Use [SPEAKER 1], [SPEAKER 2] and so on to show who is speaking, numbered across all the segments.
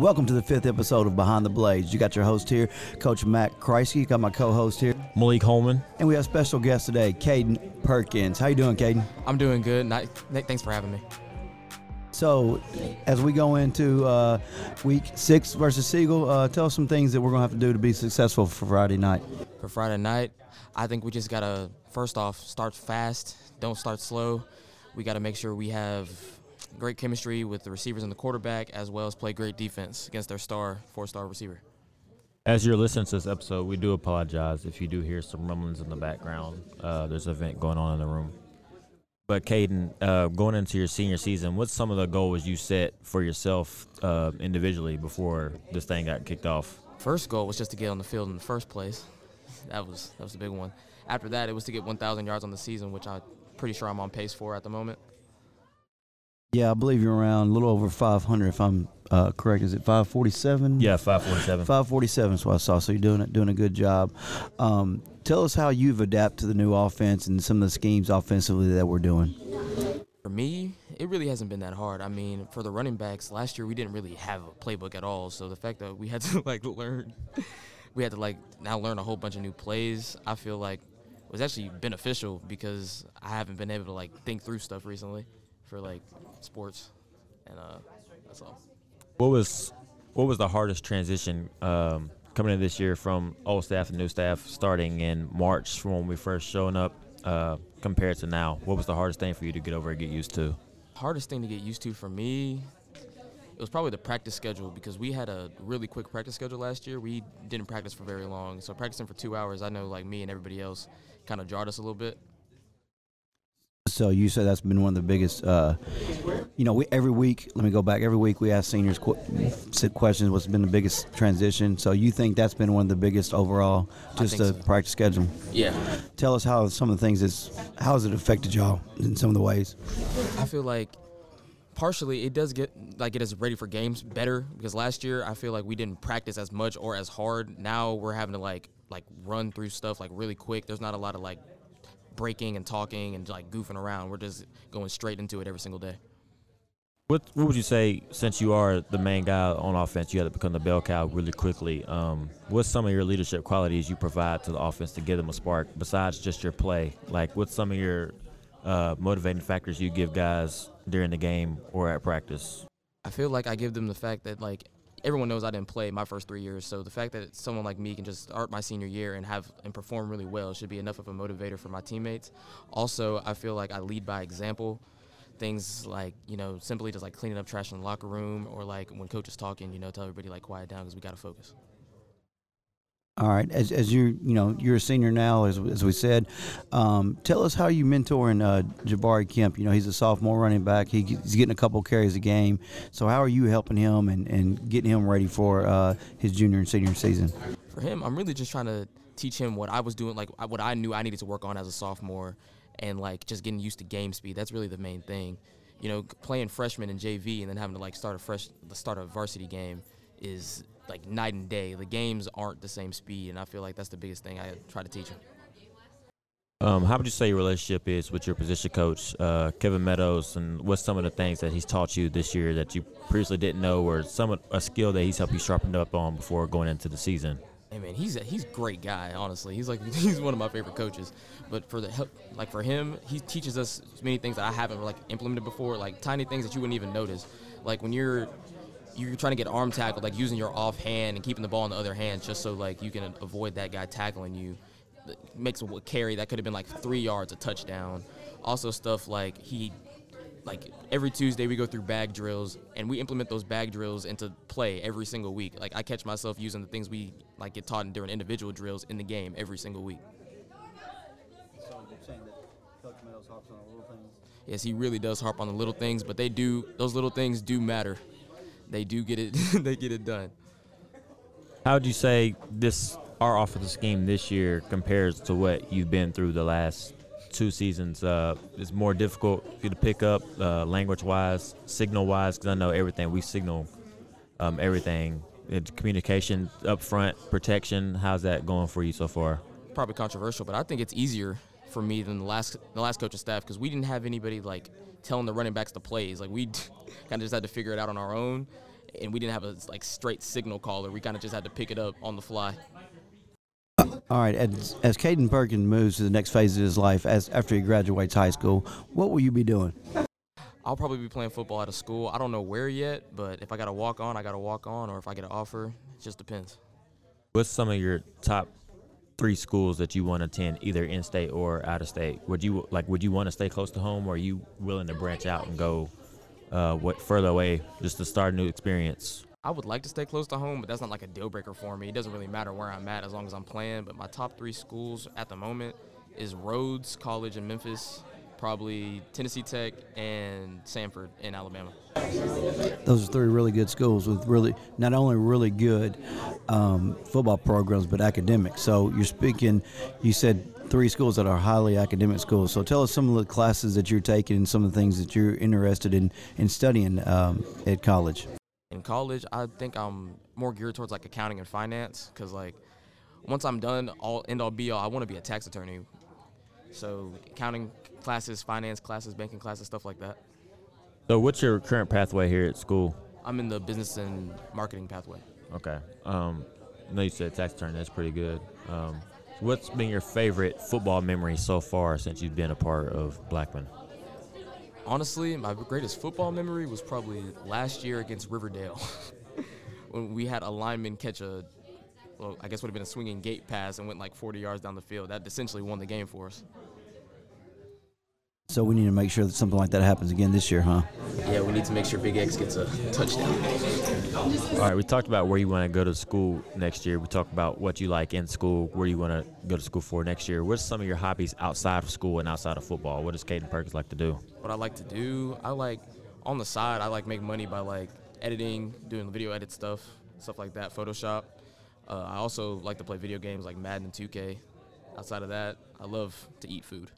[SPEAKER 1] Welcome to the fifth episode of Behind the Blaze. You got your host here, Coach Matt Kriesky. You got my co-host here,
[SPEAKER 2] Malik Holman.
[SPEAKER 1] and we have a special guest today, Caden Perkins. How you doing, Caden?
[SPEAKER 3] I'm doing good. Not, thanks for having me.
[SPEAKER 1] So, as we go into uh, week six versus Siegel, uh, tell us some things that we're gonna have to do to be successful for Friday night.
[SPEAKER 3] For Friday night, I think we just gotta first off start fast. Don't start slow. We gotta make sure we have great chemistry with the receivers and the quarterback, as well as play great defense against their star four-star receiver.
[SPEAKER 2] As you're listening to this episode, we do apologize if you do hear some rumblings in the background. Uh, there's an event going on in the room. But Caden, uh, going into your senior season, what's some of the goals you set for yourself uh, individually before this thing got kicked off?
[SPEAKER 3] First goal was just to get on the field in the first place. That was that was the big one. After that, it was to get 1,000 yards on the season, which I'm pretty sure I'm on pace for at the moment.
[SPEAKER 1] Yeah, I believe you're around a little over 500, if I'm uh, correct. Is it 547?
[SPEAKER 2] Yeah, 547.
[SPEAKER 1] 547 is what I saw. So you're doing it, doing a good job. Um, tell us how you've adapted to the new offense and some of the schemes offensively that we're doing.
[SPEAKER 3] For me, it really hasn't been that hard. I mean, for the running backs, last year we didn't really have a playbook at all. So the fact that we had to like learn, we had to like now learn a whole bunch of new plays. I feel like was actually beneficial because I haven't been able to like think through stuff recently for like sports, and uh, that's all.
[SPEAKER 2] What was what was the hardest transition um, coming in this year from old staff and new staff starting in March from when we first showing up uh, compared to now? What was the hardest thing for you to get over and get used to?
[SPEAKER 3] hardest thing to get used to for me it was probably the practice schedule because we had a really quick practice schedule last year we didn't practice for very long so practicing for two hours i know like me and everybody else kind of jarred us a little bit
[SPEAKER 1] So you said that's been one of the biggest. Uh, you know, we, every week. Let me go back. Every week we ask seniors qu- questions. What's been the biggest transition? So you think that's been one of the biggest overall, just the
[SPEAKER 3] so.
[SPEAKER 1] practice schedule.
[SPEAKER 3] yeah
[SPEAKER 1] Tell us how some of the things is how has it affected y'all in some of the ways.
[SPEAKER 3] i feel like partially it does get like get us ready for games better because last year i feel like we didn't practice as much or as hard now we're having to like like run through stuff like really quick there's not a lot of like breaking and talking and like goofing around we're just going straight into it every single day
[SPEAKER 2] What what would you say since you are the main guy on offense, you had to become the bell cow really quickly? Um, what's some of your leadership qualities you provide to the offense to give them a spark besides just your play? Like, what's some of your uh, motivating factors you give guys during the game or at practice?
[SPEAKER 3] I feel like I give them the fact that like everyone knows I didn't play my first three years, so the fact that someone like me can just start my senior year and have and perform really well should be enough of a motivator for my teammates. Also, I feel like I lead by example. Things like you know simply just like cleaning up trash in the locker room or like when coach is talking, you know, tell everybody like quiet down because we got to focus.
[SPEAKER 1] All right, as, as you you know you're a senior now, as, as we said. Um, tell us how you mentoring uh, Jabari Kemp. You know he's a sophomore running back. He, he's getting a couple carries a game. So how are you helping him and, and getting him ready for uh, his junior and senior season?
[SPEAKER 3] for him, I'm really just trying to teach him what I was doing, like what I knew I needed to work on as a sophomore, and like just getting used to game speed. That's really the main thing. You know, playing freshman in JV and then having to like start a fresh, start a varsity game is like night and day. The games aren't the same speed, and I feel like that's the biggest thing I try to teach him.
[SPEAKER 2] Um, how would you say your relationship is with your position coach, uh, Kevin Meadows, and what's some of the things that he's taught you this year that you previously didn't know, or some of- a skill that he's helped you sharpen up on before going into the season?
[SPEAKER 3] Hey man, he's a, he's a great guy. Honestly, he's like he's one of my favorite coaches. But for the help, like for him, he teaches us many things that I haven't like implemented before, like tiny things that you wouldn't even notice. Like when you're you're trying to get arm tackled, like using your off hand and keeping the ball in the other hand, just so like you can avoid that guy tackling you. That Makes a carry that could have been like three yards, a touchdown. Also stuff like he like every Tuesday we go through bag drills and we implement those bag drills into play every single week. Like I catch myself using the things we like get taught during individual drills in the game every single week. Yes, he really does harp on the little things, but they do those little things do matter. They do get it they get it done.
[SPEAKER 2] How would you say this our offensive scheme this year compares to what you've been through the last two seasons? Uh, it's more difficult for you to pick up uh, language-wise, signal-wise, because I know everything we signal, um, everything. It's communication up front, protection. How's that going for you so far?
[SPEAKER 3] Probably controversial, but I think it's easier for me than the last the last coaching staff because we didn't have anybody like telling the running backs the plays. Like we kind of just had to figure it out on our own. and we didn't have a like straight signal caller. We kind of just had to pick it up on the fly.
[SPEAKER 1] All right, as, as Caden Perkins moves to the next phase of his life, as after he graduates high school, what will you be doing?
[SPEAKER 3] I'll probably be playing football out of school. I don't know where yet, but if I got to walk on, I got to walk on, or if I get an offer, it just depends.
[SPEAKER 2] What's some of your top three schools that you want to attend, either in state or out of state? Would you like? Would you want to stay close to home, or are you willing to branch out and go uh, what further away just to start a new experience?
[SPEAKER 3] I would like to stay close to home, but that's not like a deal breaker for me. It doesn't really matter where I'm at as long as I'm playing. But my top three schools at the moment is Rhodes College in Memphis, probably Tennessee Tech, and Samford in Alabama.
[SPEAKER 1] Those are three really good schools with really not only really good um, football programs but academics. So you're speaking, you said three schools that are highly academic schools. So tell us some of the classes that you're taking and some of the things that you're interested in in studying um, at college.
[SPEAKER 3] In college, I think I'm more geared towards like accounting and finance because like once I'm done, all end all be all, I want to be a tax attorney. So accounting classes, finance classes, banking classes, stuff like that.
[SPEAKER 2] So, what's your current pathway here at school?
[SPEAKER 3] I'm in the business and marketing pathway.
[SPEAKER 2] Okay. Um, I know you said tax attorney. That's pretty good. Um, what's been your favorite football memory so far since you've been a part of Blackman?
[SPEAKER 3] Honestly, my greatest football memory was probably last year against Riverdale when we had a lineman catch a, well, I guess would have been a swinging gate pass and went like 40 yards down the field. That essentially won the game for us.
[SPEAKER 1] So we need to make sure that something like that happens again this year, huh?
[SPEAKER 3] Yeah, we need to make sure Big X gets a touchdown.
[SPEAKER 2] All right, we talked about where you want to go to school next year. We talked about what you like in school, where you want to go to school for next year. What's some of your hobbies outside of school and outside of football? What does Caden Perkins like to do?
[SPEAKER 3] What I like to do, I like on the side, I like make money by like editing, doing video edit stuff, stuff like that, Photoshop. Uh, I also like to play video games like Madden and 2K. Outside of that, I love to eat food.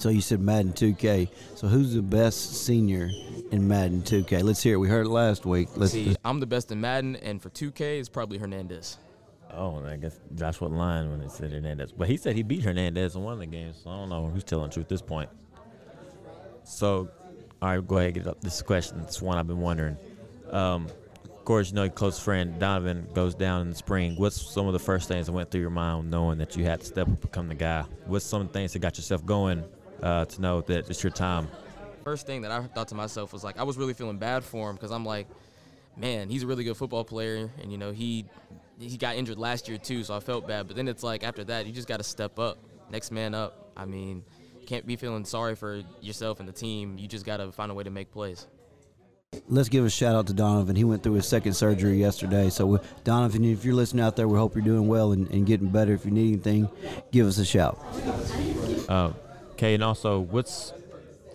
[SPEAKER 1] So you said Madden 2K. So who's the best senior in Madden 2K? Let's hear it. We heard it last week. Let's
[SPEAKER 3] See, I'm the best in Madden, and for 2K, it's probably Hernandez.
[SPEAKER 2] Oh, I guess that's what line when they said Hernandez. But he said he beat Hernandez in one of the games. So I don't know who's telling the truth at this point. So, all right, go ahead and get up this question. It's one I've been wondering. Um, of course, you know your close friend Donovan goes down in the spring. What's some of the first things that went through your mind knowing that you had to step up, and become the guy? What's some of the things that got yourself going uh, to know that it's your time?
[SPEAKER 3] First thing that I thought to myself was like, I was really feeling bad for him because I'm like, man, he's a really good football player, and you know he he got injured last year too, so I felt bad. But then it's like after that, you just got to step up, next man up. I mean, can't be feeling sorry for yourself and the team. You just got to find a way to make plays.
[SPEAKER 1] Let's give a shout out to Donovan. He went through his second surgery yesterday. So, Donovan, if you're listening out there, we hope you're doing well and, and getting better. If you need anything, give us a shout.
[SPEAKER 2] Uh, Okay, and also, what's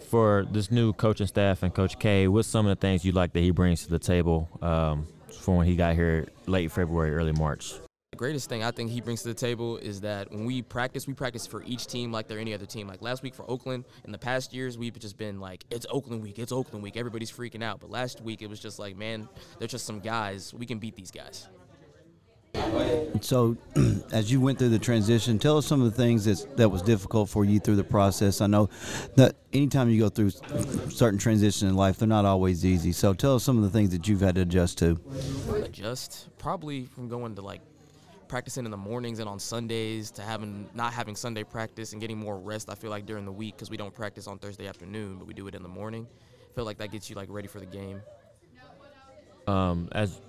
[SPEAKER 2] for this new coaching staff and Coach K? What's some of the things you like that he brings to the table um, when he got here late February, early March?
[SPEAKER 3] The greatest thing I think he brings to the table is that when we practice, we practice for each team like they're any other team. Like last week for Oakland, in the past years, we've just been like, it's Oakland week, it's Oakland week. Everybody's freaking out. But last week, it was just like, man, they're just some guys. We can beat these guys.
[SPEAKER 1] So, as you went through the transition, tell us some of the things that that was difficult for you through the process. I know that anytime you go through certain transitions in life, they're not always easy. So, tell us some of the things that you've had to adjust to.
[SPEAKER 3] Adjust probably from going to like practicing in the mornings and on Sundays to having not having Sunday practice and getting more rest. I feel like during the week because we don't practice on Thursday afternoon, but we do it in the morning. I feel like that gets you like ready for the game.
[SPEAKER 2] Um, as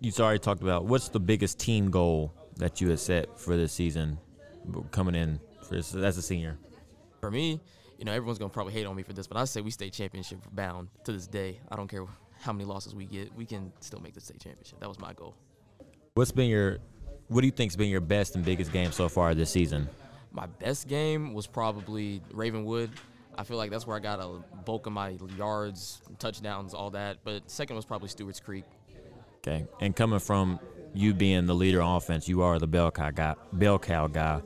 [SPEAKER 2] you already talked about, what's the biggest team goal that you had set for this season, coming in for this, as a senior?
[SPEAKER 3] For me, you know, everyone's gonna probably hate on me for this, but I say we stay championship bound to this day. I don't care how many losses we get, we can still make the state championship. That was my goal.
[SPEAKER 2] What's been your, what do you think's been your best and biggest game so far this season?
[SPEAKER 3] My best game was probably Ravenwood. I feel like that's where I got a bulk of my yards, touchdowns, all that. But second was probably Stewart's Creek.
[SPEAKER 2] Okay, and coming from you being the leader on offense, you are the bell cow guy. Bell cow guy.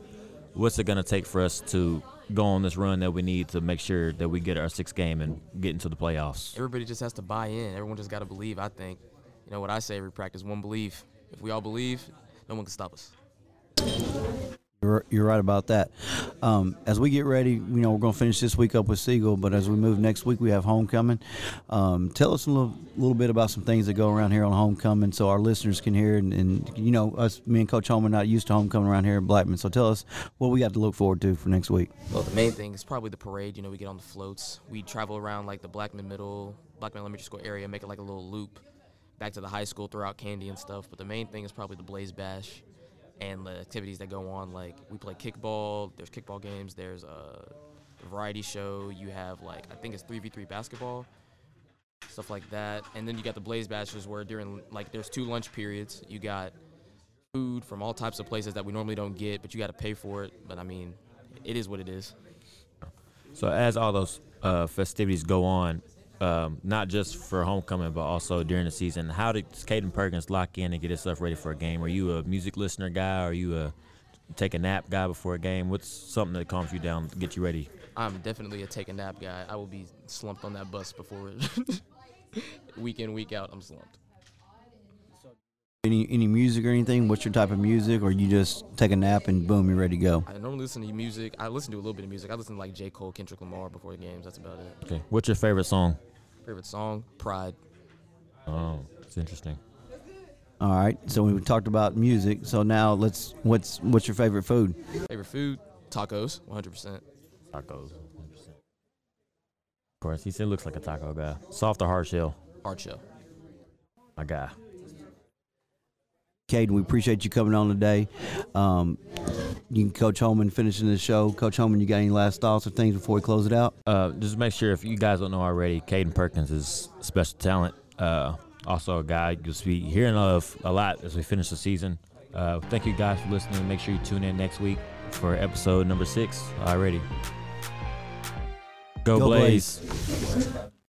[SPEAKER 2] What's it gonna take for us to go on this run that we need to make sure that we get our sixth game and get into the playoffs?
[SPEAKER 3] Everybody just has to buy in. Everyone just got to believe. I think. You know what I say every practice: one belief. If we all believe, no one can stop us.
[SPEAKER 1] You're you're right about that. Um, as we get ready, you know, we're going to finish this week up with Siegel, but as we move next week, we have homecoming. Um, tell us a little, little bit about some things that go around here on homecoming, so our listeners can hear. And, and you know, us, me and Coach Holman, not used to homecoming around here in Blackman. So tell us what we got to look forward to for next week.
[SPEAKER 3] Well, the main thing is probably the parade. You know, we get on the floats. We travel around like the Blackman Middle, Blackman Elementary School area, make it like a little loop back to the high school, throw out candy and stuff. But the main thing is probably the Blaze Bash and the activities that go on. Like we play kickball. There's kickball games. There's a variety show. You have like I think it's three v three basketball, stuff like that. And then you got the Blaze Bashes where during like there's two lunch periods. You got food from all types of places that we normally don't get, but you got to pay for it. But I mean, it is what it is.
[SPEAKER 2] So as all those uh, festivities go on, um, not just for homecoming, but also during the season. How did Caden Perkins lock in and get himself ready for a game? Are you a music listener guy? Are you a take a nap guy before a game? What's something that calms you down to get you ready?
[SPEAKER 3] I'm definitely a take a nap guy. I will be slumped on that bus before week in, week out. I'm slumped.
[SPEAKER 1] Any any music or anything? What's your type of music, or you just take a nap and boom, you're ready to go?
[SPEAKER 3] I normally listen to music. I listen to a little bit of music. I listen to like J. Cole, Kendrick Lamar before the games. That's about it.
[SPEAKER 2] Okay. What's your favorite song?
[SPEAKER 3] Favorite song? Pride.
[SPEAKER 2] Oh, it's interesting.
[SPEAKER 1] All right. So we talked about music. So now let's. What's what's your favorite food?
[SPEAKER 3] Favorite food? Tacos. 100%.
[SPEAKER 2] Tacos. 100%. Of course, he said looks like a taco guy. Soft or hard shell?
[SPEAKER 3] Hard shell.
[SPEAKER 2] My guy.
[SPEAKER 1] Caden, we appreciate you coming on today. Um, you can Coach Holman finishing the show. Coach Holman, you got any last thoughts or things before we close it out?
[SPEAKER 2] Uh, just make sure if you guys don't know already, Caden Perkins is special talent. Uh, also a guy you'll be hearing of a lot as we finish the season. Uh, thank you guys for listening. Make sure you tune in next week for episode number six already. Go,
[SPEAKER 1] Go
[SPEAKER 2] Blaze.
[SPEAKER 1] Blaze.